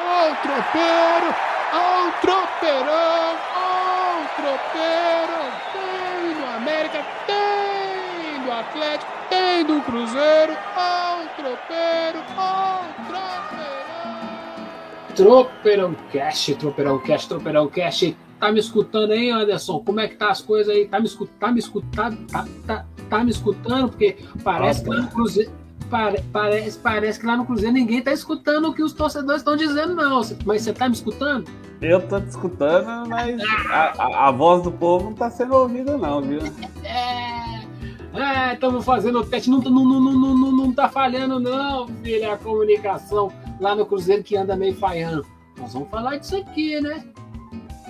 Ó o tropeiro, ó o tropeirão, ó o tropeiro. Tem do América, tem do Atlético, tem do Cruzeiro, ó o tropeiro, ó o tropeirão. Tropeirão Cash, Tropeirão Cash, Tropeirão Cash. Tá me escutando aí, Anderson? Como é que tá as coisas aí? Tá me escutando? Tá me escutando? Tá, tá, tá me escutando? Porque parece que lá no Cruzeiro. Pare, parece, parece que lá no Cruzeiro ninguém tá escutando o que os torcedores estão dizendo, não. Mas você tá me escutando? Eu tô te escutando, mas a, a, a voz do povo não tá sendo ouvida, não, viu? É, estamos fazendo o teste, não, não, não, não, não, não tá falhando, não, filho, é a comunicação lá no Cruzeiro que anda meio falhando. Nós vamos falar disso aqui, né?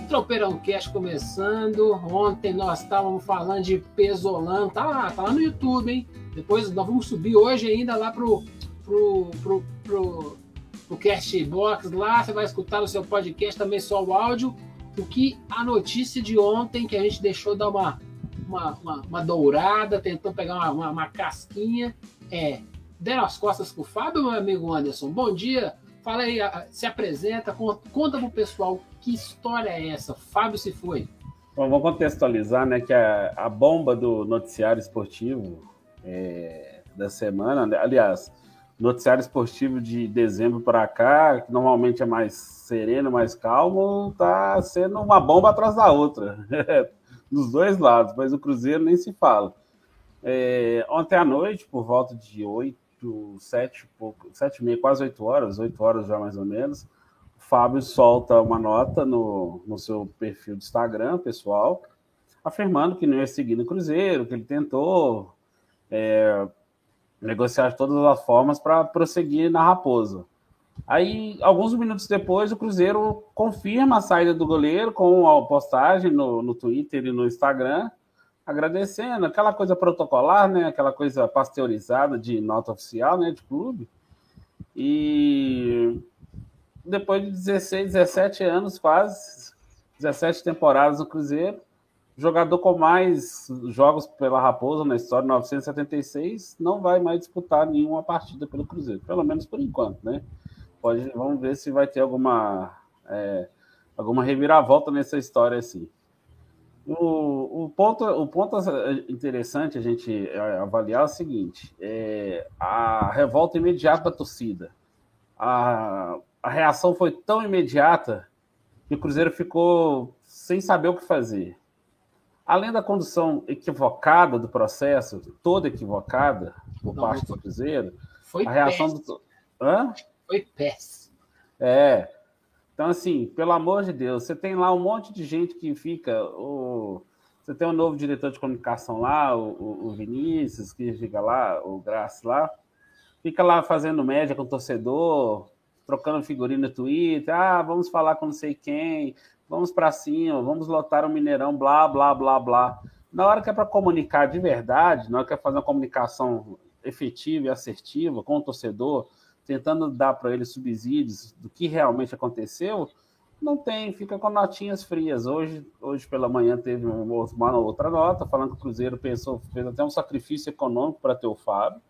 Tropeirão Cash começando. Ontem nós estávamos falando de Pesolano. Tá lá, tá lá no YouTube, hein? Depois nós vamos subir hoje ainda lá pro, pro, pro, pro, pro Castbox lá. Você vai escutar no seu podcast também só o áudio. O que a notícia de ontem que a gente deixou dar uma, uma, uma, uma dourada, tentou pegar uma, uma, uma casquinha. É, deram as costas pro Fábio, meu amigo Anderson. Bom dia. Fala aí, se apresenta, conta, conta pro pessoal que história é essa? Fábio se foi. Bom, vou contextualizar, né, que a, a bomba do noticiário esportivo é, da semana, né, aliás, noticiário esportivo de dezembro para cá, que normalmente é mais sereno, mais calmo, tá sendo uma bomba atrás da outra, dos dois lados, mas o Cruzeiro nem se fala. É, ontem à noite, por volta de 8, 7, pouco, 7 e meia, quase 8 horas, 8 horas já mais ou menos, Fábio solta uma nota no, no seu perfil de Instagram pessoal, afirmando que não ia seguir no Cruzeiro, que ele tentou é, negociar de todas as formas para prosseguir na Raposa. Aí, alguns minutos depois, o Cruzeiro confirma a saída do goleiro com a postagem no, no Twitter e no Instagram, agradecendo, aquela coisa protocolar, né? Aquela coisa pasteurizada de nota oficial, né? De clube. E depois de 16, 17 anos, quase 17 temporadas no Cruzeiro, jogador com mais jogos pela Raposa na história, 976, não vai mais disputar nenhuma partida pelo Cruzeiro, pelo menos por enquanto, né? Pode, vamos ver se vai ter alguma é, alguma reviravolta nessa história assim. O, o, ponto, o ponto interessante a gente é, avaliar é o seguinte: é a revolta imediata da torcida. A, a reação foi tão imediata que o Cruzeiro ficou sem saber o que fazer. Além da condução equivocada do processo, toda equivocada por Não, parte do Cruzeiro, foi a reação péssimo. do. Hã? Foi péssimo. É. Então, assim, pelo amor de Deus, você tem lá um monte de gente que fica. O... Você tem um novo diretor de comunicação lá, o, o Vinícius, que fica lá, o Graça lá, fica lá fazendo média com o torcedor, trocando figurinha no Twitter, ah, vamos falar com não sei quem, vamos para cima, vamos lotar o Mineirão, blá, blá, blá, blá. Na hora que é para comunicar de verdade, na hora que é fazer uma comunicação efetiva e assertiva com o torcedor, tentando dar para ele subsídios do que realmente aconteceu, não tem, fica com notinhas frias. Hoje, hoje pela manhã teve uma outra nota falando que o Cruzeiro pensou, fez até um sacrifício econômico para ter o Fábio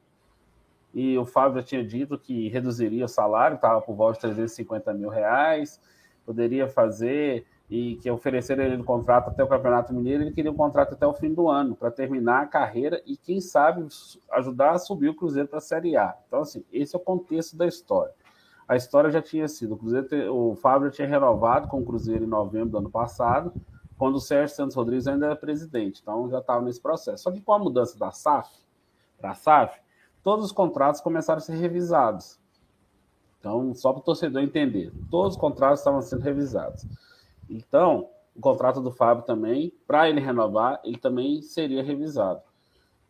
e o Fábio já tinha dito que reduziria o salário, estava por volta de 350 mil reais, poderia fazer e que ofereceram ele um contrato até o Campeonato Mineiro, ele queria um contrato até o fim do ano, para terminar a carreira e, quem sabe, ajudar a subir o Cruzeiro para a Série A. Então, assim, esse é o contexto da história. A história já tinha sido, o, Cruzeiro, o Fábio tinha renovado com o Cruzeiro em novembro do ano passado, quando o Sérgio Santos Rodrigues ainda era presidente, então já estava nesse processo. Só que com a mudança da SAF para a SAF, todos os contratos começaram a ser revisados. Então, só para o torcedor entender, todos os contratos estavam sendo revisados. Então, o contrato do Fábio também, para ele renovar, ele também seria revisado.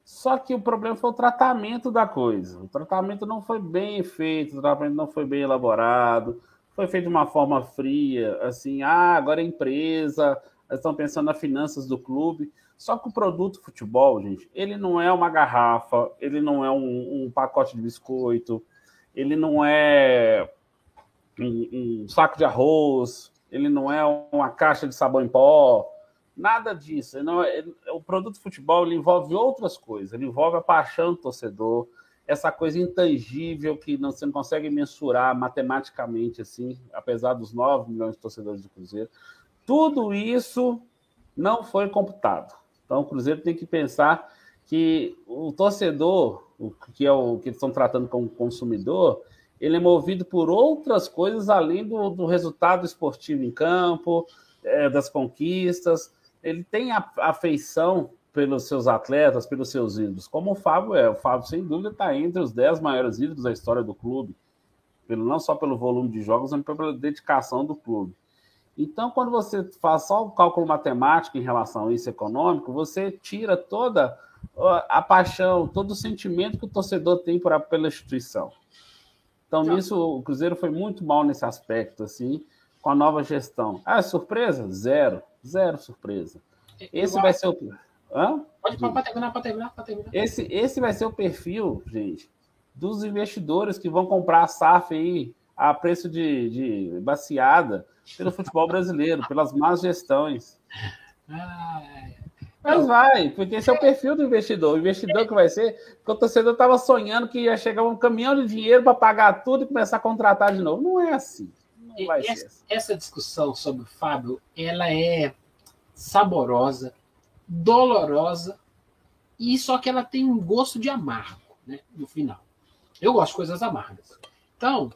Só que o problema foi o tratamento da coisa. O tratamento não foi bem feito, o tratamento não foi bem elaborado, foi feito de uma forma fria, assim, ah, agora é empresa, estão pensando nas finanças do clube. Só que o produto futebol, gente, ele não é uma garrafa, ele não é um, um pacote de biscoito, ele não é um, um, saco de arroz, ele não é uma caixa de sabão em pó, nada disso. Não é, o produto futebol ele envolve outras coisas, ele envolve a paixão do torcedor, essa coisa intangível que não, você não consegue mensurar matematicamente, assim, apesar dos 9 milhões de torcedores do Cruzeiro. Tudo isso não foi computado. Então, o Cruzeiro tem que pensar que o torcedor, o que é o que estão tratando como consumidor, ele é movido por outras coisas além do, do resultado esportivo em campo, é, das conquistas. Ele tem a afeição pelos seus atletas, pelos seus ídolos, como o Fábio é. O Fábio, sem dúvida, está entre os 10 maiores ídolos da história do clube, pelo, não só pelo volume de jogos, mas pela dedicação do clube. Então, quando você faz só o cálculo matemático em relação a isso econômico, você tira toda a paixão, todo o sentimento que o torcedor tem por, pela instituição. Então, tá. nisso, o Cruzeiro foi muito mal nesse aspecto, assim, com a nova gestão. Ah, surpresa? Zero. Zero surpresa. Esse vai ser o. Hã? Pode, pode terminar, pode terminar, pode terminar. Esse, esse vai ser o perfil, gente, dos investidores que vão comprar a SAF aí a preço de, de baseada pelo futebol brasileiro, pelas más gestões. Mas vai, porque esse é o perfil do investidor. O investidor que vai ser, porque o torcedor estava sonhando que ia chegar um caminhão de dinheiro para pagar tudo e começar a contratar de novo. Não é assim. Não vai essa, ser assim. essa discussão sobre o Fábio, ela é saborosa, dolorosa, e só que ela tem um gosto de amargo, né, no final. Eu gosto de coisas amargas. Então,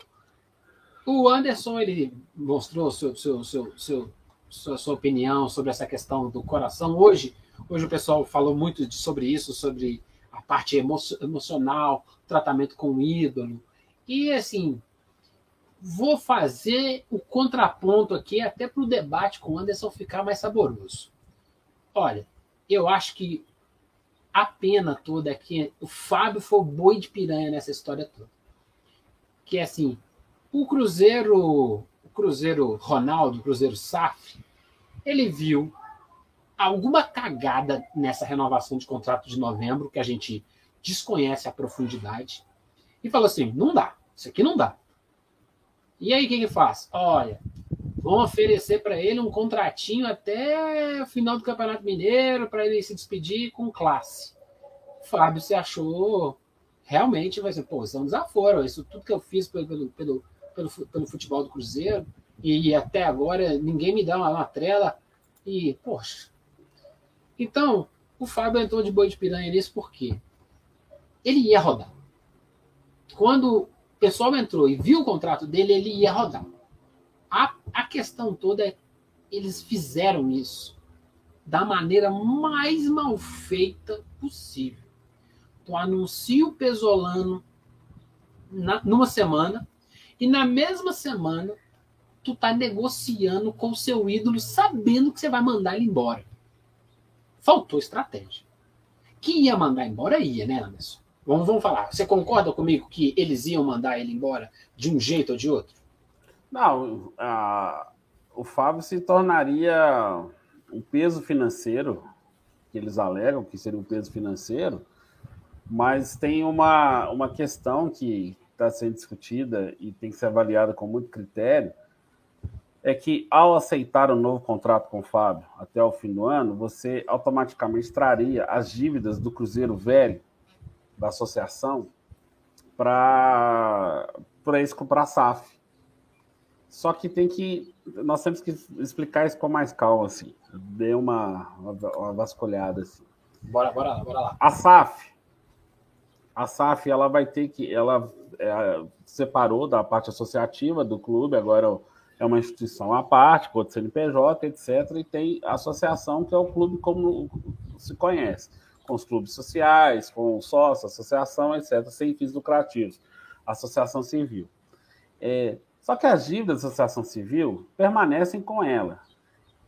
o Anderson, ele mostrou seu, seu, seu, seu, sua, sua opinião sobre essa questão do coração. Hoje, hoje o pessoal falou muito de, sobre isso, sobre a parte emo, emocional, tratamento com o ídolo. E, assim, vou fazer o contraponto aqui até para o debate com o Anderson ficar mais saboroso. Olha, eu acho que a pena toda é que o Fábio foi o boi de piranha nessa história toda. Que é assim, o Cruzeiro, o Cruzeiro Ronaldo, o Cruzeiro SAF, ele viu alguma cagada nessa renovação de contrato de novembro, que a gente desconhece a profundidade, e falou assim: não dá, isso aqui não dá. E aí o que ele faz? Olha, Vão oferecer para ele um contratinho até o final do Campeonato Mineiro para ele se despedir com classe. O Fábio se achou realmente, vai ser, pô, isso é um desaforo. Isso tudo que eu fiz pelo, pelo, pelo, pelo futebol do Cruzeiro e até agora ninguém me dá uma, uma trela. E, poxa. Então, o Fábio entrou de boi de piranha nisso porque ele ia rodar. Quando o pessoal entrou e viu o contrato dele, ele ia rodar. A, a questão toda é eles fizeram isso da maneira mais mal feita possível. Tu anuncia o Pesolano na, numa semana e na mesma semana tu tá negociando com o seu ídolo sabendo que você vai mandar ele embora. Faltou estratégia. Que ia mandar embora, ia, né, Anderson? Vamos, vamos falar. Você concorda comigo que eles iam mandar ele embora de um jeito ou de outro? Não, a, o Fábio se tornaria um peso financeiro, que eles alegam que seria um peso financeiro, mas tem uma, uma questão que está sendo discutida e tem que ser avaliada com muito critério, é que ao aceitar um novo contrato com o Fábio até o fim do ano, você automaticamente traria as dívidas do Cruzeiro Velho, da associação, para a SAF. Só que tem que. Nós temos que explicar isso com mais calma, assim. Dê uma, uma vasculhada, assim. Bora, bora lá, bora lá. A SAF. A SAF, ela vai ter que. Ela é, separou da parte associativa do clube, agora é uma instituição à parte, com o CNPJ, etc. E tem a associação, que é o clube como se conhece, com os clubes sociais, com sócio, associação, etc., sem fins lucrativos. Associação civil. É, só que as dívidas da associação civil permanecem com ela.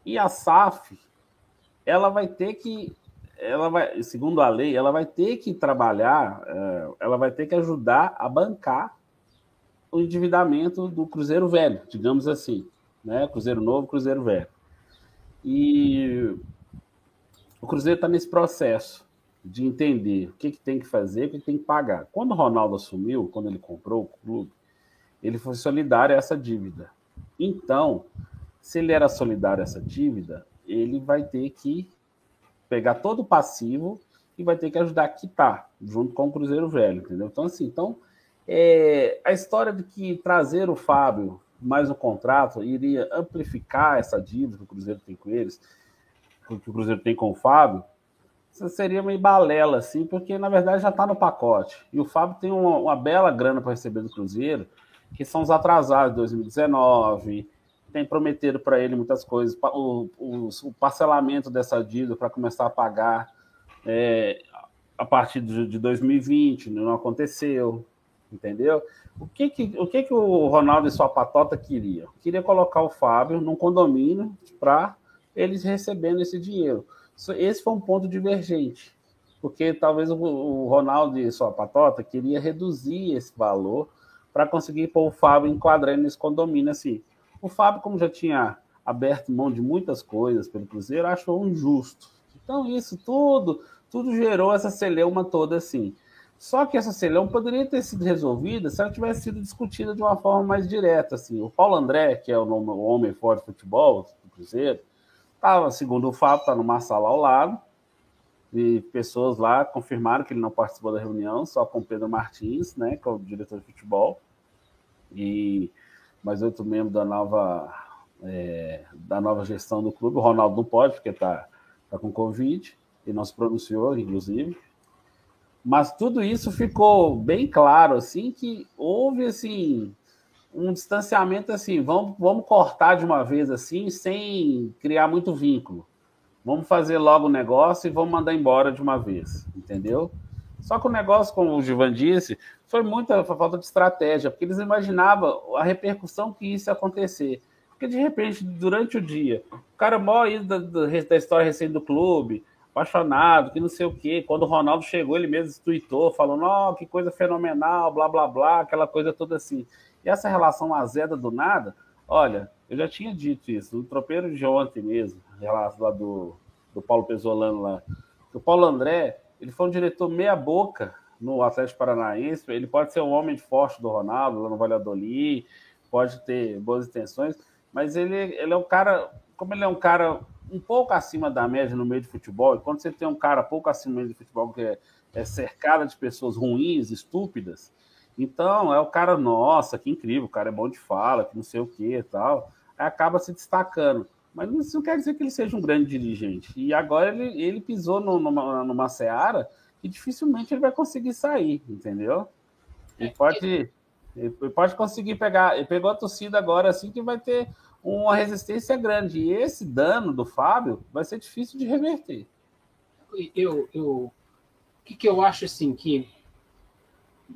E a SAF, ela vai ter que, ela vai, segundo a lei, ela vai ter que trabalhar, é, ela vai ter que ajudar a bancar o endividamento do Cruzeiro Velho, digamos assim, né? Cruzeiro Novo, Cruzeiro Velho. E o Cruzeiro está nesse processo de entender o que, que tem que fazer, o que, que tem que pagar. Quando o Ronaldo assumiu, quando ele comprou o clube, ele foi solidário a essa dívida. Então, se ele era solidário a essa dívida, ele vai ter que pegar todo o passivo e vai ter que ajudar a quitar. junto com o Cruzeiro Velho, entendeu? Então, assim, então, é, a história de que trazer o Fábio mais o contrato iria amplificar essa dívida que o Cruzeiro tem com eles, que o Cruzeiro tem com o Fábio, isso seria meio balela, assim, porque na verdade já está no pacote. E o Fábio tem uma, uma bela grana para receber do Cruzeiro, que são os atrasados de 2019, tem prometido para ele muitas coisas, o, o, o parcelamento dessa dívida para começar a pagar é, a partir de, de 2020, não aconteceu, entendeu? O que que o, que que o Ronaldo e sua patota queria? Queria colocar o Fábio num condomínio para eles recebendo esse dinheiro. Esse foi um ponto divergente, porque talvez o, o Ronaldo e sua patota queria reduzir esse valor para conseguir pôr o Fábio enquadrando nesse condomínio assim. O Fábio, como já tinha aberto mão de muitas coisas pelo Cruzeiro, achou injusto. Então, isso tudo, tudo gerou essa celeuma toda assim. Só que essa celeuma poderia ter sido resolvida se ela tivesse sido discutida de uma forma mais direta. Assim. O Paulo André, que é o, nome, o homem forte de futebol do Cruzeiro, estava, segundo o Fábio, está numa sala ao lado, e pessoas lá confirmaram que ele não participou da reunião, só com Pedro Martins, né, que é o diretor de futebol, e mais outro membro da nova, é, da nova gestão do clube. O Ronaldo não pode, porque está tá com Covid, e não se pronunciou, inclusive. Mas tudo isso ficou bem claro, assim, que houve, assim, um distanciamento, assim, vamos, vamos cortar de uma vez, assim, sem criar muito vínculo. Vamos fazer logo o negócio e vamos mandar embora de uma vez, entendeu? Só que o negócio, como o Givan disse, foi muita falta de estratégia, porque eles imaginavam a repercussão que isso ia acontecer. Porque, de repente, durante o dia, o cara maior da, da história recente do clube, apaixonado, que não sei o quê. Quando o Ronaldo chegou, ele mesmo tweetou, falando, oh, que coisa fenomenal, blá, blá, blá, aquela coisa toda assim. E essa relação azeda do nada, olha, eu já tinha dito isso, no tropeiro de ontem mesmo, lá do, do Paulo Pesolano lá. O Paulo André, ele foi um diretor meia boca no Atlético Paranaense, ele pode ser um homem forte do Ronaldo, lá no Valladolid, pode ter boas intenções, mas ele, ele é um cara, como ele é um cara um pouco acima da média no meio de futebol, e quando você tem um cara pouco acima do meio de futebol que é, é cercado de pessoas ruins, estúpidas, então é o cara, nossa, que incrível, o cara é bom de fala, que não sei o que e tal, acaba se destacando. Mas isso não quer dizer que ele seja um grande dirigente. E agora ele, ele pisou no, numa, numa seara que dificilmente ele vai conseguir sair, entendeu? Ele pode, ele pode conseguir pegar. Ele pegou a torcida agora assim que vai ter uma resistência grande. E esse dano do Fábio vai ser difícil de reverter. Eu, eu, o que, que eu acho assim que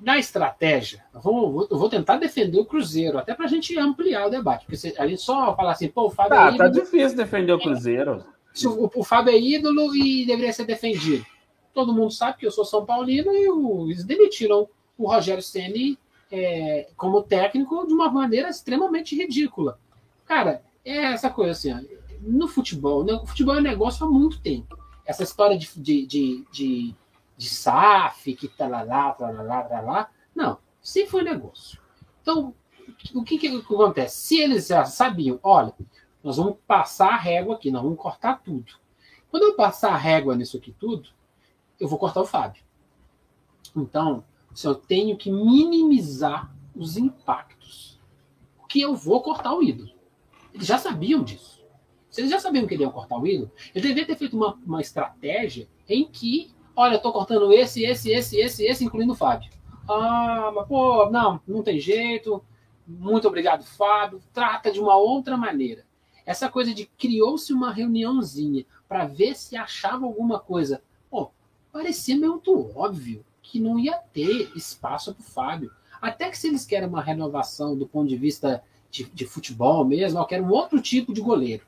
na estratégia, vamos, eu vou tentar defender o Cruzeiro, até para a gente ampliar o debate, porque se, a gente só falar assim, pô, o Fábio tá, é ídolo. Tá difícil defender o Cruzeiro. É, o, o, Fábio é ídolo e deveria ser defendido. Todo mundo sabe que eu sou São Paulino e o, eles demitiram o Rogério Ceni é, como técnico de uma maneira extremamente ridícula. Cara, é essa coisa assim, ó, no futebol, né, o futebol é um negócio há muito tempo. Essa história de, de, de, de de SAF, que tá lá, lá, lá, lá, lá, lá. Não, sempre foi negócio. Então, o que, que acontece? Se eles já sabiam, olha, nós vamos passar a régua aqui, nós vamos cortar tudo. Quando eu passar a régua nisso aqui tudo, eu vou cortar o Fábio. Então, se eu tenho que minimizar os impactos, que eu vou cortar o ídolo. Eles já sabiam disso. Se eles já sabiam que ele ia cortar o ídolo, ele deveria ter feito uma, uma estratégia em que Olha, eu tô cortando esse, esse, esse, esse, esse, incluindo o Fábio. Ah, mas pô, não, não tem jeito. Muito obrigado, Fábio. Trata de uma outra maneira. Essa coisa de criou-se uma reuniãozinha para ver se achava alguma coisa. Pô, parecia muito óbvio que não ia ter espaço para o Fábio. Até que se eles querem uma renovação do ponto de vista de, de futebol mesmo, eu quero um outro tipo de goleiro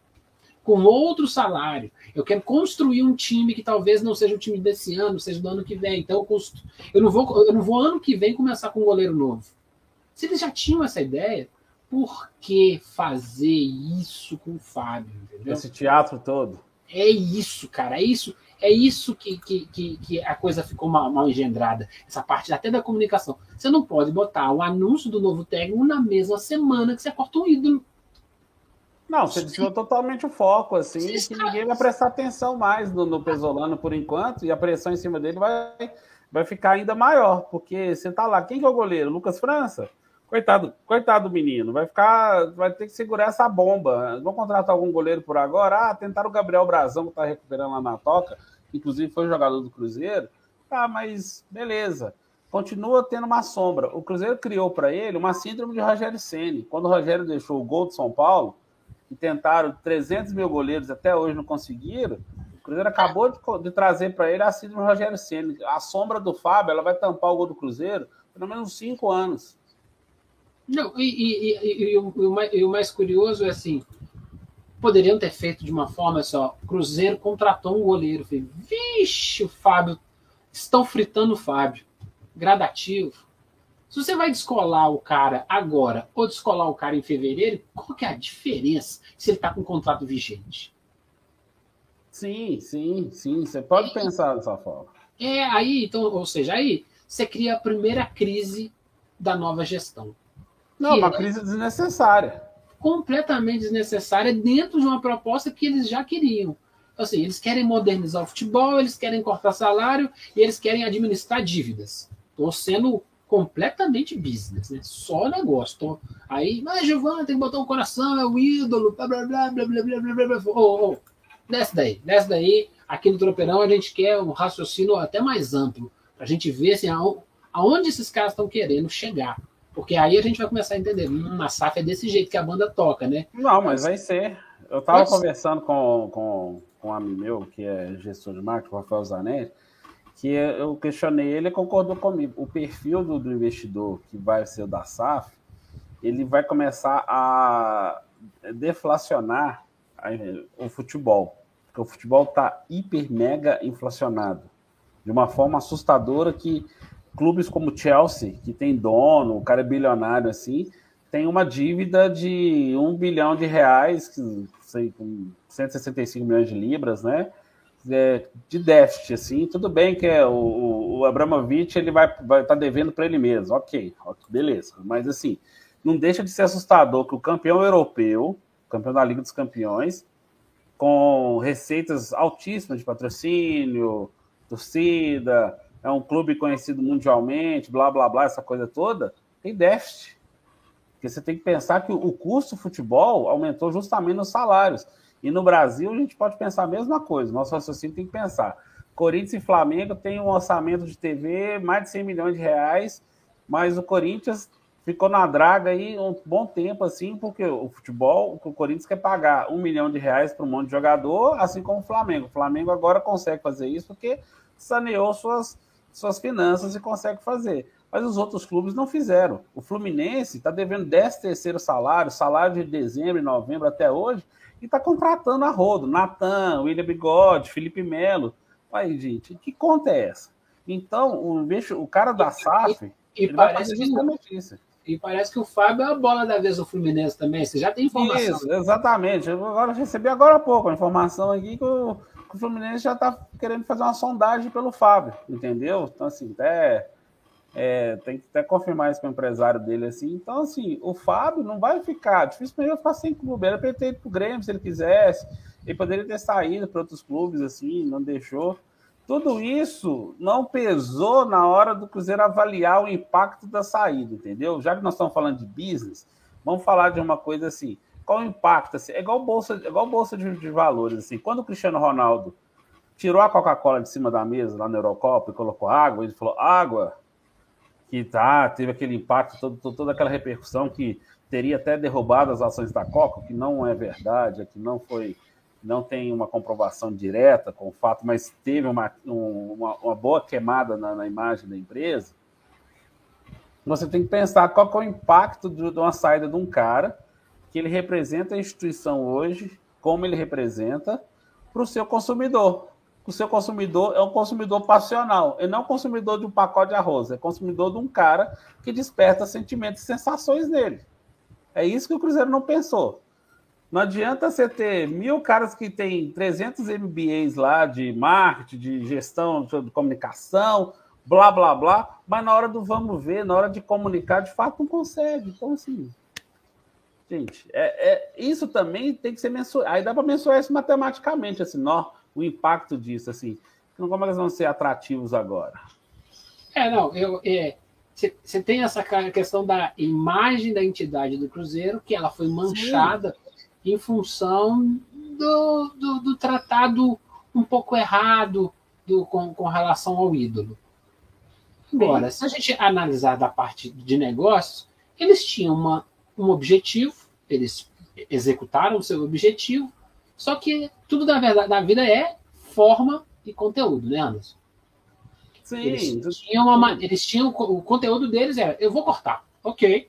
com outro salário. Eu quero construir um time que talvez não seja o time desse ano, seja do ano que vem. Então eu, constru... eu, não, vou, eu não vou ano que vem começar com um goleiro novo. Se eles já tinham essa ideia, por que fazer isso com o Fábio? Entendeu? Esse teatro todo. É isso, cara. É isso, é isso que, que, que, que a coisa ficou mal, mal, engendrada. Essa parte até da comunicação. Você não pode botar o anúncio do novo técnico na mesma semana que você corta um ídolo. Não, você desviou totalmente o foco, assim, que ninguém vai prestar atenção mais no, no Pesolano por enquanto, e a pressão em cima dele vai, vai ficar ainda maior, porque você tá lá, quem que é o goleiro? Lucas França? Coitado, coitado do menino, vai ficar, vai ter que segurar essa bomba. Vão contratar algum goleiro por agora? Ah, tentaram o Gabriel Brazão, que tá recuperando lá na toca, inclusive foi jogador do Cruzeiro. Tá, mas beleza. Continua tendo uma sombra. O Cruzeiro criou para ele uma síndrome de Rogério Ceni. Quando o Rogério deixou o gol de São Paulo, e tentaram 300 mil goleiros, até hoje não conseguiram, o Cruzeiro acabou de, de trazer para ele a síndrome de Rogério Ceni. A sombra do Fábio, ela vai tampar o gol do Cruzeiro pelo menos cinco anos. Não, e, e, e, e o, o, mais curioso é assim: poderiam ter feito de uma forma só. Cruzeiro contratou um goleiro. Falei, Vixe, o Fábio. Estão fritando o Fábio. Gradativo. Se você vai descolar o cara agora ou descolar o cara em fevereiro, qual que é a diferença se ele está com um contrato vigente? Sim, sim, sim. Você pode pensar dessa forma. É, aí, então, ou seja, aí você cria a primeira crise da nova gestão. Não, uma é crise desnecessária. Completamente desnecessária dentro de uma proposta que eles já queriam. Então, assim, eles querem modernizar o futebol, eles querem cortar salário e eles querem administrar dívidas. Estou sendo completamente business, né? Só negócio. Tô... Aí, mas Giovanni tem que botar um coração, é o ídolo, blá blá blá blá blá blá blá blá. Oh, oh. Desce daí, desce daí. Aqui no Tropeirão a gente quer um raciocínio até mais amplo, para a gente ver assim, aonde esses caras estão querendo chegar. Porque aí a gente vai começar a entender, hum, a SAF é desse jeito que a banda toca, né? Não, mas vai ser. Eu estava conversando com, com, com um amigo meu, que é gestor de marketing, o Rafael Zanetti, que eu questionei ele e concordou comigo. O perfil do, do, investidor que vai ser o da SAF, ele vai começar a deflacionar o futebol. Porque o futebol está hiper mega inflacionado. De uma forma assustadora que clubes como Chelsea, que tem dono, o cara é bilionário assim, tem uma dívida de um bilhão de reais, que, sei, com 165 milhões de libras, né? É, de déficit, assim, tudo bem que é o, o Abramovich ele vai estar tá devendo para ele mesmo, ok, beleza, mas assim, não deixa de ser assustador que o campeão europeu, campeão da Liga dos Campeões, com receitas altíssimas de patrocínio, torcida, é um clube conhecido mundialmente, blá blá blá, essa coisa toda, tem déficit. Porque você tem que pensar que o custo do futebol aumentou justamente nos salários. E no Brasil a gente pode pensar a mesma coisa. Nosso raciocínio tem que pensar. Corinthians e Flamengo têm um orçamento de TV mais de 100 milhões de reais, mas o Corinthians ficou na draga aí um bom tempo, assim, porque o futebol, o Corinthians quer pagar um milhão de reais para um monte de jogador, assim como o Flamengo. O Flamengo agora consegue fazer isso porque saneou suas, suas finanças e consegue fazer. Mas os outros clubes não fizeram. O Fluminense está devendo 10 terceiro salário, salário de dezembro e novembro até hoje, e está contratando a rodo. Natan, William Bigode, Felipe Melo. Aí, gente, que conta é essa? Então, o, o cara da SAF. E, e parece que, isso. E parece que o Fábio é a bola da vez do Fluminense também. Você já tem informação. Isso, exatamente. Eu agora recebi agora há pouco a informação aqui que o o Fluminense já está querendo fazer uma sondagem pelo Fábio, entendeu? Então, assim, até, é, tem que até confirmar isso com o empresário dele, assim. Então, assim, o Fábio não vai ficar, dificilmente vai ficar sem clube. Ele poderia ter ido para o Grêmio se ele quisesse, ele poderia ter saído para outros clubes, assim, não deixou. Tudo isso não pesou na hora do Cruzeiro avaliar o impacto da saída, entendeu? Já que nós estamos falando de business, vamos falar de uma coisa assim qual o impacto? Assim, é igual bolsa, é igual bolsa de, de, valores. Assim. Quando o Cristiano Ronaldo tirou a Coca-Cola de cima da mesa lá na Eurocopa e colocou água, ele falou: água, que tá, teve aquele impacto, todo, toda aquela repercussão que teria até derrubado as ações da Coca, que não é verdade, que não foi, não tem uma comprovação direta com o fato, mas teve uma, um, uma, uma, boa queimada na, na, imagem da empresa. Você tem que pensar qual é o impacto de uma saída de um cara que ele representa a instituição hoje, como ele representa, para o seu consumidor. O seu consumidor é um consumidor passional, ele não é um consumidor de um pacote de arroz, é consumidor de um cara que desperta sentimentos e sensações nele. É isso que o Cruzeiro não pensou. Não adianta você ter mil caras que têm 300 MBAs lá de marketing, de gestão, de comunicação, blá, blá, blá, mas na hora do vamos ver, na hora de comunicar, de fato não consegue. Então, assim, Gente, é, é, isso também tem que ser mensurado. Aí dá para mensurar isso matematicamente, assim, ó, o impacto disso, assim. Como é eles vão ser atrativos agora? É, não, eu. Você é, tem essa questão da imagem da entidade do Cruzeiro, que ela foi manchada Sim. em função do, do, do, tratado um pouco errado do, com, com relação ao ídolo. Agora, se a gente analisar da parte de negócios, eles tinham uma, um objetivo, eles executaram o seu objetivo, só que tudo na verdade na vida é forma e conteúdo, né, Anderson? Sim. Eles tinham, uma, eles tinham o conteúdo deles era eu vou cortar, ok,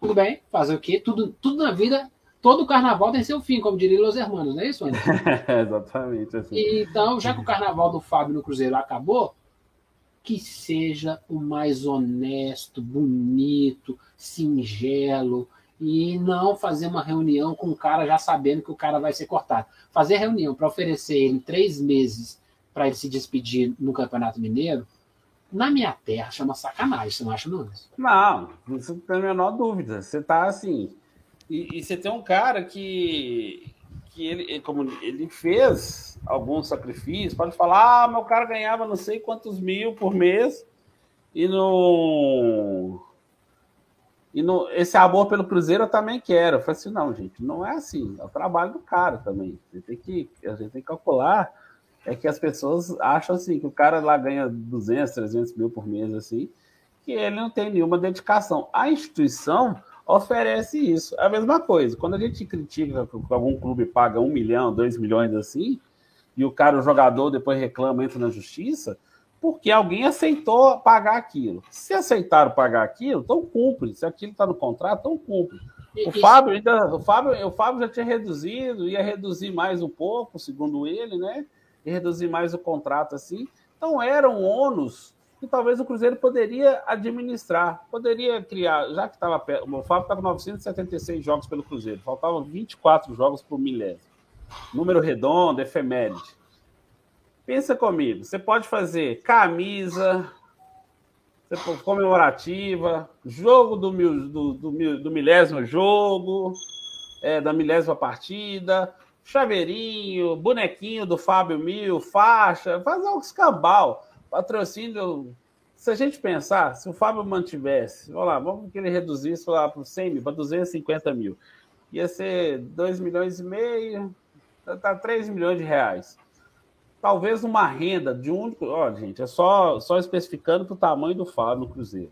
tudo bem, fazer o quê? Tudo, tudo na vida, todo carnaval tem seu fim, como diria Los Hermanos, não é isso, Anderson? Exatamente. Assim. E, então, já que o carnaval do Fábio no Cruzeiro acabou, que seja o mais honesto, bonito, singelo, e não fazer uma reunião com o cara já sabendo que o cara vai ser cortado. Fazer reunião para oferecer ele três meses para ele se despedir no Campeonato Mineiro, na minha terra chama sacanagem, você não acha, não? Não, não tem a menor dúvida. Você tá assim. E, e você tem um cara que, que ele, como ele fez alguns sacrifícios, pode falar, ah, meu cara ganhava não sei quantos mil por mês e não e no, esse amor pelo Cruzeiro eu também quero. Eu falei assim, não, gente, não é assim. É o trabalho do cara também. Gente tem que, a gente tem que calcular. É que as pessoas acham assim, que o cara lá ganha 200, 300 mil por mês, assim, que ele não tem nenhuma dedicação. A instituição oferece isso. É a mesma coisa. Quando a gente critica que algum clube paga um milhão, dois milhões assim, e o cara, o jogador, depois reclama, entra na justiça, porque alguém aceitou pagar aquilo. Se aceitaram pagar aquilo, então cumpre. Se aquilo está no contrato, então cumpre. O Fábio, ainda, o, Fábio, o Fábio já tinha reduzido, ia reduzir mais um pouco, segundo ele, né? E reduzir mais o contrato assim. Então era um ônus que talvez o Cruzeiro poderia administrar, poderia criar, já que estava o Fábio estava 976 jogos pelo Cruzeiro, faltavam 24 jogos o milésimo. Número redondo, efeméride. Pensa comigo, você pode fazer camisa comemorativa, jogo do, do, do, do milésimo jogo, é, da milésima partida, chaveirinho, bonequinho do Fábio Mil, faixa, fazer um escambau, patrocínio. Se a gente pensar, se o Fábio mantivesse, vamos lá, vamos que ele reduzisse lá para 100 mil, para 250 mil, ia ser 2 milhões e meio, tá 3 milhões de reais talvez uma renda de um único. Olha, gente, é só, só especificando para o tamanho do Fábio no Cruzeiro.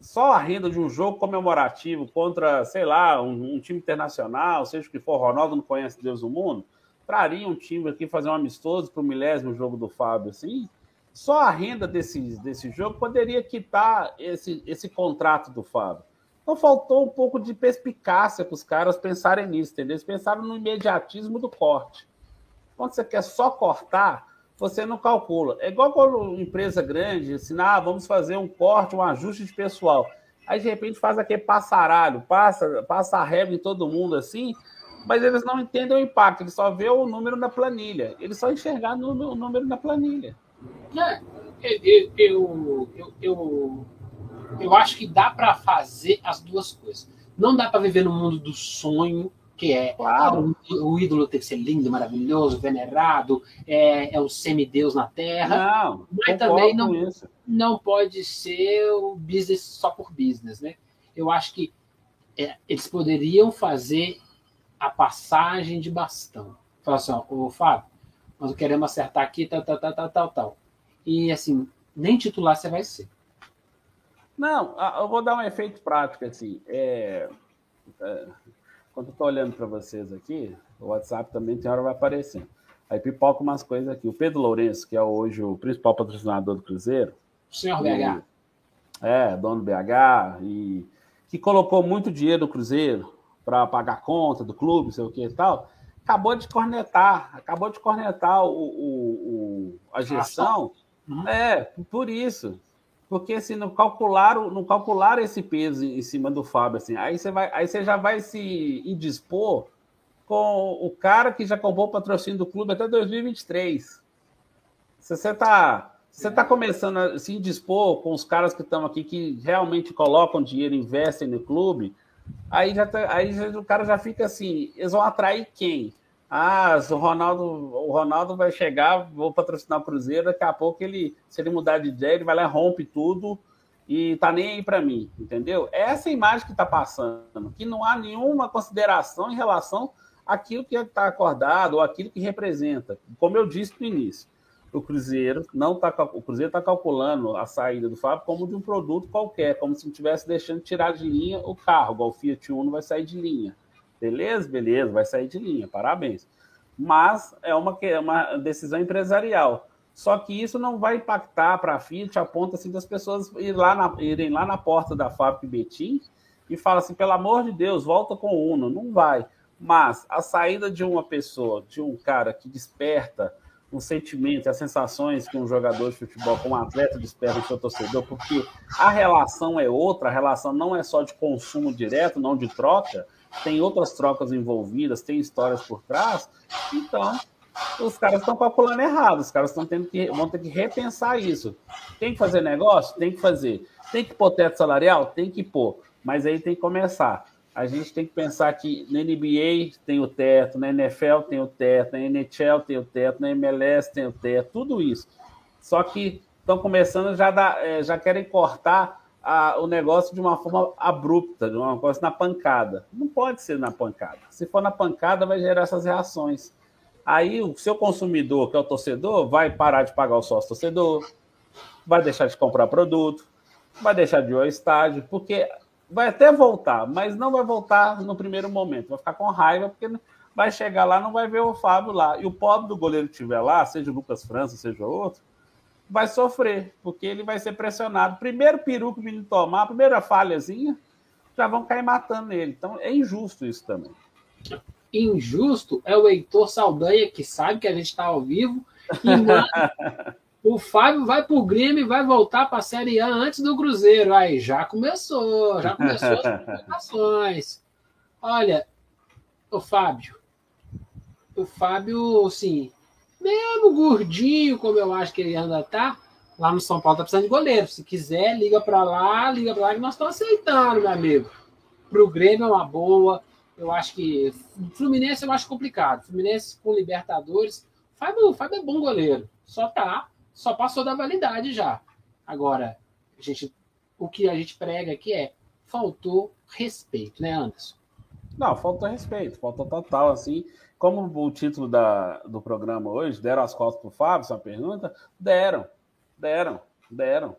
Só a renda de um jogo comemorativo contra, sei lá, um, um time internacional, seja o que for, Ronaldo não conhece Deus do mundo, traria um time aqui fazer um amistoso para o milésimo jogo do Fábio, assim. Só a renda desse, desse jogo poderia quitar esse, esse contrato do Fábio. Então faltou um pouco de perspicácia para os caras pensarem nisso, entendeu? Eles pensaram no imediatismo do corte. Quando você quer só cortar, você não calcula. É igual quando empresa grande, assim, ah, vamos fazer um corte, um ajuste de pessoal. Aí, de repente, faz aquele passaralho, passa, passa a régua em todo mundo assim, mas eles não entendem o impacto, eles só vê o número na planilha. Eles só enxergar o número na planilha. É, eu, eu, eu, eu, eu acho que dá para fazer as duas coisas. Não dá para viver no mundo do sonho que é claro. o, ídolo tem que ser lindo, maravilhoso, venerado, é, é o semideus na Terra. Não, mas também não, não pode ser o business só por business, né? Eu acho que é, eles poderiam fazer a passagem de bastão. Falar assim, ó, ô Fábio, nós queremos acertar aqui, tal, tal, tal, tal, tal, tal. E assim, nem titular você vai ser. Não, eu vou dar um efeito prático assim. É, é quando eu estou olhando para vocês aqui, o WhatsApp também tem hora vai aparecendo. Aí pipoca umas coisas aqui. O Pedro Lourenço, que é hoje o principal patrocinador do Cruzeiro. O senhor BH. É, dono do BH, e que colocou muito dinheiro no Cruzeiro para pagar conta do clube, sei o que e tal, acabou de cornetar, acabou de cornetar o, o, o a gestão. Uhum. É, por isso porque assim, não calcularam, não calcularam esse peso em cima do Fábio, assim. Aí você vai, aí você já vai se indispor com o cara que já comprou o patrocínio do clube até 2023. Se você está você está começando a se indispor com os caras que estão aqui que realmente colocam dinheiro, investem no clube, aí já tá, aí o cara já fica assim, eles vão atrair quem? Ah, o Ronaldo, o Ronaldo vai chegar, vou patrocinar o Cruzeiro, daqui a pouco ele, se ele mudar de ideia, ele vai lá, rompe tudo e tá nem aí para mim, entendeu? É essa imagem que está passando, que não há nenhuma consideração em relação àquilo que está acordado ou aquilo que representa. Como eu disse no início, o Cruzeiro não tá, o Cruzeiro está calculando a saída do Fábio como de um produto qualquer, como se estivesse deixando tirar de linha o carro, igual o Fiat Uno vai sair de linha. Beleza? Beleza, vai sair de linha, parabéns. Mas é uma, é uma decisão empresarial. Só que isso não vai impactar para a Fiat a ponto assim, das pessoas ir lá na, irem lá na porta da fábrica Betim e falar assim, pelo amor de Deus, volta com o Uno. Não vai. Mas a saída de uma pessoa, de um cara que desperta o sentimento, as sensações que um jogador de futebol, como um atleta, desperta no seu torcedor, porque a relação é outra, a relação não é só de consumo direto, não de troca, tem outras trocas envolvidas, tem histórias por trás. Então, os caras estão calculando errado, os caras estão tendo que vão ter que repensar isso. Tem que fazer negócio? Tem que fazer. Tem que pôr teto salarial? Tem que pôr. Mas aí tem que começar. A gente tem que pensar que na NBA tem o teto, na NFL tem o teto, na NHL tem o teto, na MLS tem o teto, tudo isso. Só que estão começando já dar, é, já querem cortar a, o negócio de uma forma abrupta, de uma coisa na pancada. Não pode ser na pancada. Se for na pancada, vai gerar essas reações. Aí o seu consumidor, que é o torcedor, vai parar de pagar o sócio torcedor, vai deixar de comprar produto, vai deixar de ir ao estádio, porque vai até voltar, mas não vai voltar no primeiro momento. Vai ficar com raiva, porque vai chegar lá, não vai ver o Fábio lá. E o pobre do goleiro que estiver lá, seja o Lucas França, seja outro, vai sofrer, porque ele vai ser pressionado. Primeiro peru que o menino tomar, a primeira falhazinha, já vão cair matando ele. Então é injusto isso também injusto é o Heitor Saldanha, que sabe que a gente está ao vivo, e manda, o Fábio vai para o Grêmio e vai voltar para a Série A antes do Cruzeiro. Aí já começou, já começou as complicações. Olha, o Fábio, o Fábio, assim, mesmo gordinho, como eu acho que ele ainda tá, lá no São Paulo tá precisando de goleiro. Se quiser, liga para lá, liga para lá que nós estamos aceitando, meu amigo. Para o Grêmio é uma boa. Eu acho que. Fluminense eu acho complicado. Fluminense com Libertadores. Fábio, Fábio é bom goleiro. Só tá. Só passou da validade já. Agora, a gente, o que a gente prega aqui é faltou respeito, né, Anderson? Não, faltou respeito, faltou total, assim. Como o título da, do programa hoje, deram as costas pro Fábio, essa pergunta? Deram, deram, deram.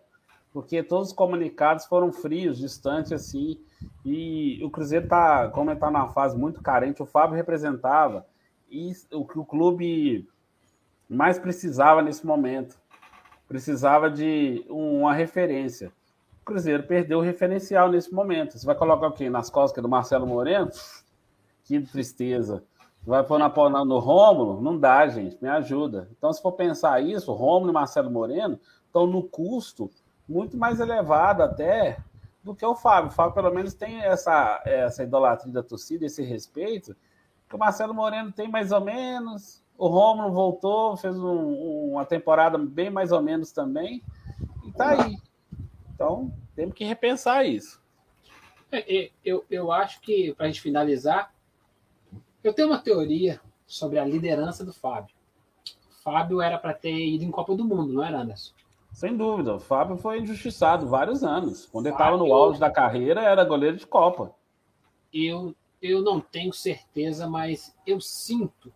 Porque todos os comunicados foram frios, distantes, assim. E o Cruzeiro está, como está numa fase muito carente, o Fábio representava e o que o clube mais precisava nesse momento. Precisava de uma referência. O Cruzeiro perdeu o referencial nesse momento. Você vai colocar o quê? Nas costas do Marcelo Moreno? Que tristeza. Vai pôr na, no Rômulo? Não dá, gente. Me ajuda. Então, se for pensar isso, Rômulo e Marcelo Moreno estão no custo muito mais elevado até do que o Fábio. O Fábio, pelo menos, tem essa, essa idolatria da torcida, esse respeito, que o Marcelo Moreno tem mais ou menos. O Romulo voltou, fez um, uma temporada bem mais ou menos também, e tá aí. Então, temos que repensar isso. É, é eu, eu acho que, para a gente finalizar, eu tenho uma teoria sobre a liderança do Fábio. O Fábio era para ter ido em Copa do Mundo, não era, Anderson? Sem dúvida. O Fábio foi injustiçado vários anos. Quando Fábio... ele estava no auge da carreira, era goleiro de Copa. Eu, eu não tenho certeza, mas eu sinto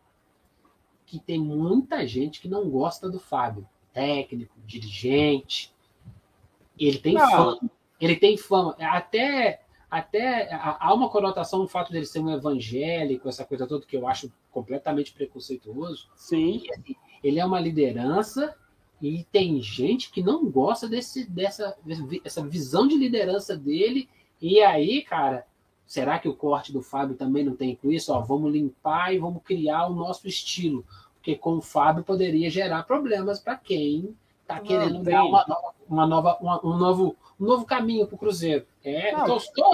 que tem muita gente que não gosta do Fábio. Técnico, dirigente. Ele tem não. fama. Ele tem fama. Até, até há uma conotação no fato dele ser um evangélico, essa coisa toda que eu acho completamente preconceituoso. Sim. Assim, ele é uma liderança e tem gente que não gosta desse, dessa essa visão de liderança dele. E aí, cara, será que o corte do Fábio também não tem com isso? Ó, vamos limpar e vamos criar o nosso estilo. Porque com o Fábio poderia gerar problemas para quem está querendo dar uma, uma nova, uma, um, novo, um novo caminho para o Cruzeiro. É,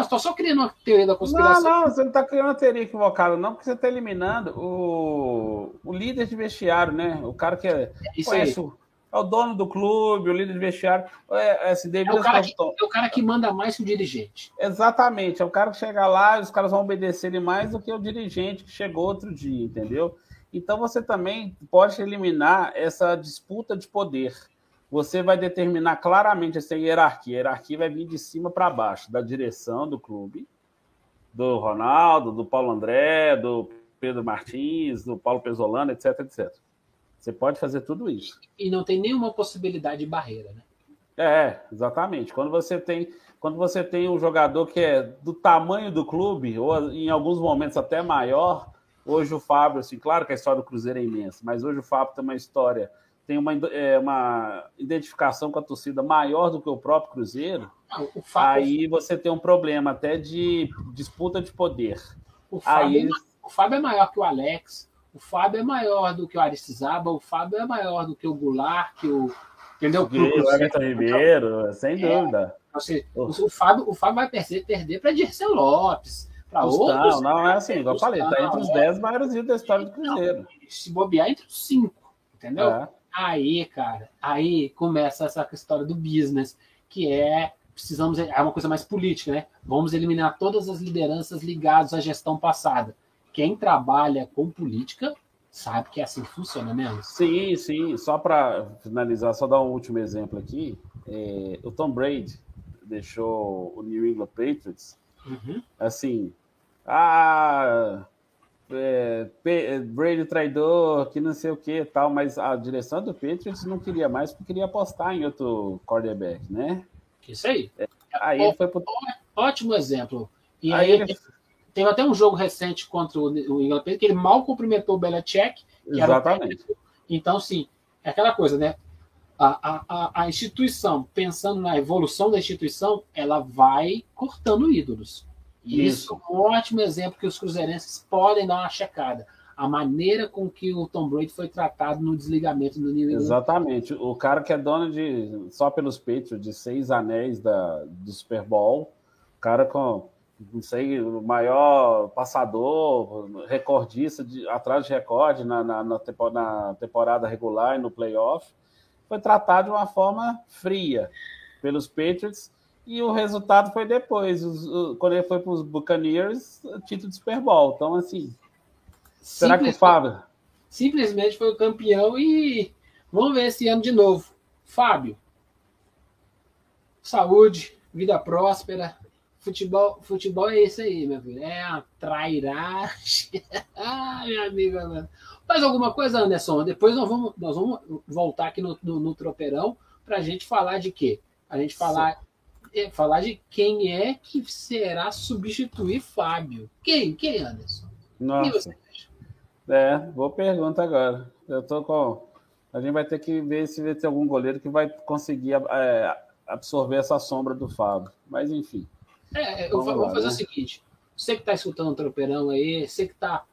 estou só criando uma teoria da conspiração. Não, não, você não está criando uma teoria equivocada, não, porque você está eliminando o, o líder de vestiário, né? O cara que é, Isso conhece, o, É o dono do clube, o líder de vestiário. É, é assim, é, o cara que, é o cara que manda mais que o dirigente. Exatamente. É o cara que chega lá e os caras vão obedecer ele mais do que o dirigente que chegou outro dia, entendeu? Então você também pode eliminar essa disputa de poder. Você vai determinar claramente essa hierarquia. A hierarquia vai vir de cima para baixo, da direção do clube, do Ronaldo, do Paulo André, do Pedro Martins, do Paulo Pesolano, etc, etc. Você pode fazer tudo isso. E não tem nenhuma possibilidade de barreira, né? É, exatamente. Quando você tem, quando você tem um jogador que é do tamanho do clube, ou em alguns momentos até maior, hoje o Fábio, assim, claro que a história do Cruzeiro é imensa, mas hoje o Fábio tem uma história, tem uma, é, uma identificação com a torcida maior do que o próprio Cruzeiro. Não, o Fábio... Aí você tem um problema até de disputa de poder. O Fábio, aí... é, o Fábio é maior que o Alex, o Fábio é maior do que o Aristizaba, o Fábio é maior do que o Goulart, que o. Entendeu? O Everton Ribeiro, sem é, dúvida. Assim, o, o, Fábio, o Fábio vai perder, perder para Dirceu Lopes. Para outros. Não, é assim, igual eu falei, está entre os 10 é. maiores ídolos da história do Cruzeiro. Não, se bobear entre os 5, entendeu? É. Aí, cara, aí começa essa história do business, que é precisamos é uma coisa mais política, né? Vamos eliminar todas as lideranças ligadas à gestão passada quem trabalha com política sabe que é assim que funciona mesmo. Sim, sim. Só para finalizar, só dar um último exemplo aqui. É, o Tom Brady deixou o New England Patriots uhum. assim. Ah, é, Brady traidor, que não sei o que tal, mas a direção do Patriots não queria mais porque queria apostar em outro quarterback, né? Isso aí. É, aí ele foi pro... Ótimo exemplo. E aí, aí ele... Teve até um jogo recente contra o, o Inglaterra que ele mal cumprimentou o Belichick. Exatamente. então, sim, é aquela coisa, né? A, a, a instituição, pensando na evolução da instituição, ela vai cortando ídolos. E isso. isso é um ótimo exemplo que os cruzeirenses podem dar uma checada. A maneira com que o Tom Brady foi tratado no desligamento do New England. Exatamente. O cara que é dono de, só pelos peitos, de seis anéis da, do Super Bowl, o cara com não sei, o maior passador, recordista, de, atrás de recorde na, na, na, temporada regular e no playoff, foi tratado de uma forma fria pelos Patriots e o resultado foi depois, os, quando ele foi para os Buccaneers, título de Super Bowl. Então, assim, será que o Fábio... Simplesmente foi o campeão e vamos ver esse ano de novo. Fábio, saúde, vida próspera, Futebol, futebol é isso aí, meu filho. É a trairagem. ah, meu amigo. Mano. Mais alguma coisa, Anderson? Depois nós vamos, nós vamos voltar aqui no, no, no tropeirão para a gente falar de quê? A gente falar, é, falar de quem é que será substituir Fábio. Quem? Quem, Anderson? Nossa. É, boa pergunta agora. Eu tô com. A gente vai ter que ver se vai ter algum goleiro que vai conseguir é, absorver essa sombra do Fábio. Mas enfim. É, eu vou, fazer né? o seguinte: você que está escutando o Tropeirão aí, você que está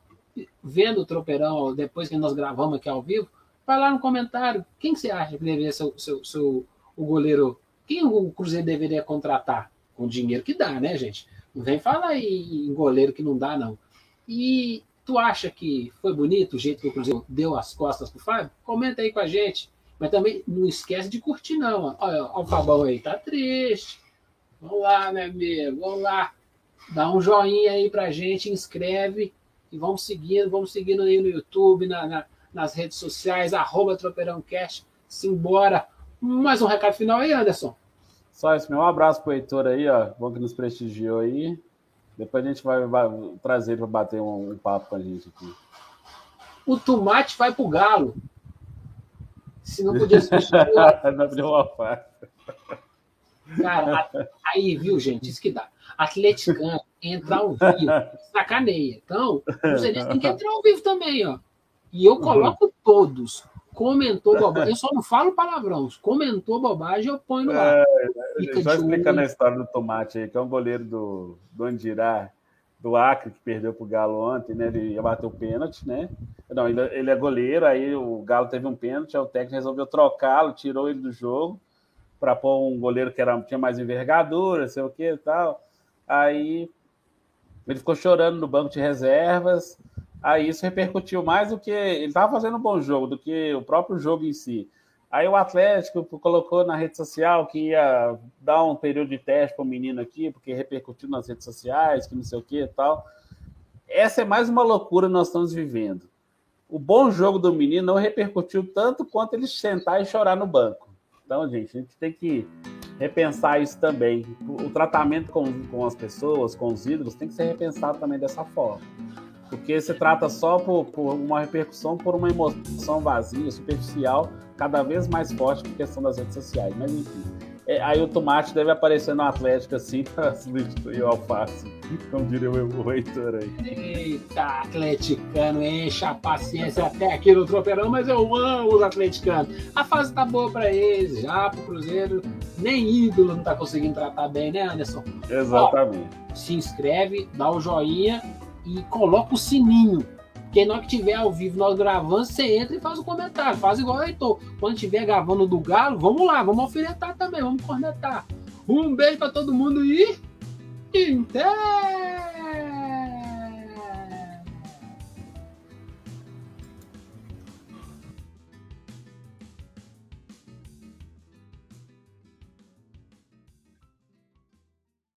vendo o Tropeirão depois que nós gravamos aqui ao vivo, vai lá no comentário. Quem você acha que deveria ser o, seu, seu, o goleiro? Quem o Cruzeiro deveria contratar? Com o dinheiro que dá, né, gente? Não vem falar em goleiro que não dá, não. E tu acha que foi bonito o jeito que o Cruzeiro deu as costas pro Fábio? Comenta aí com a gente. Mas também não esquece de curtir, não. Olha, olha o Fabão aí, tá triste. Vamos lá, meu amigo, vamos lá. Dá um joinha aí pra gente, inscreve e vamos seguindo, vamos seguindo aí no YouTube, na, na, nas redes sociais, arroba TropeirãoCast. Simbora. Mais um recado final aí, Anderson. Só isso, meu. Um abraço pro Heitor aí, ó. Bom que nos prestigiou aí. Depois a gente vai, vai trazer para bater um, um, papo com a gente aqui. O tomate vai pro galo. Se não podia substituir. não podia uma Cara, aí, viu, gente? Isso que dá. Atleticano entrar ao vivo, sacaneia. Então, vocês têm que entrar ao vivo também, ó. E eu coloco todos. Comentou bobagem. Eu só não falo palavrão. Comentou bobagem, eu ponho no ar. É, só explicando a história do Tomate aí, que é um goleiro do, do Andirá, do Acre, que perdeu pro Galo ontem, né? Ele ia bater o pênalti, né? Não, ele, ele é goleiro, aí o Galo teve um pênalti, aí o técnico resolveu trocá-lo, tirou ele do jogo para pôr um goleiro que era, tinha mais envergadura, sei o que e tal. Aí ele ficou chorando no banco de reservas. Aí isso repercutiu mais do que. Ele estava fazendo um bom jogo do que o próprio jogo em si. Aí o Atlético colocou na rede social que ia dar um período de teste para o menino aqui, porque repercutiu nas redes sociais, que não sei o que e tal. Essa é mais uma loucura que nós estamos vivendo. O bom jogo do menino não repercutiu tanto quanto ele sentar e chorar no banco. Então, gente, a gente tem que repensar isso também. O tratamento com, com as pessoas, com os ídolos, tem que ser repensado também dessa forma porque se trata só por, por, uma repercussão por uma emoção vazia, superficial, cada vez mais forte a questão das redes sociais. Mas enfim. É, aí o tomate deve aparecer no Atlético assim para substituir o alface, como diria o Heitor aí. Eita, atleticano, enche a paciência até aqui no Tropeirão, mas eu amo os atleticanos. A fase tá boa para eles, já pro Cruzeiro, nem ídolo não tá conseguindo tratar bem, né, Anderson? Exatamente. Ó, se inscreve, dá o joinha e coloca o sininho. Porque na que tiver ao vivo nós gravando, você entra e faz o um comentário. Faz igual o Heitor. Quando tiver gravando do Galo, vamos lá, vamos alfinetar também, vamos cornetar. Um beijo para todo mundo e. Inter!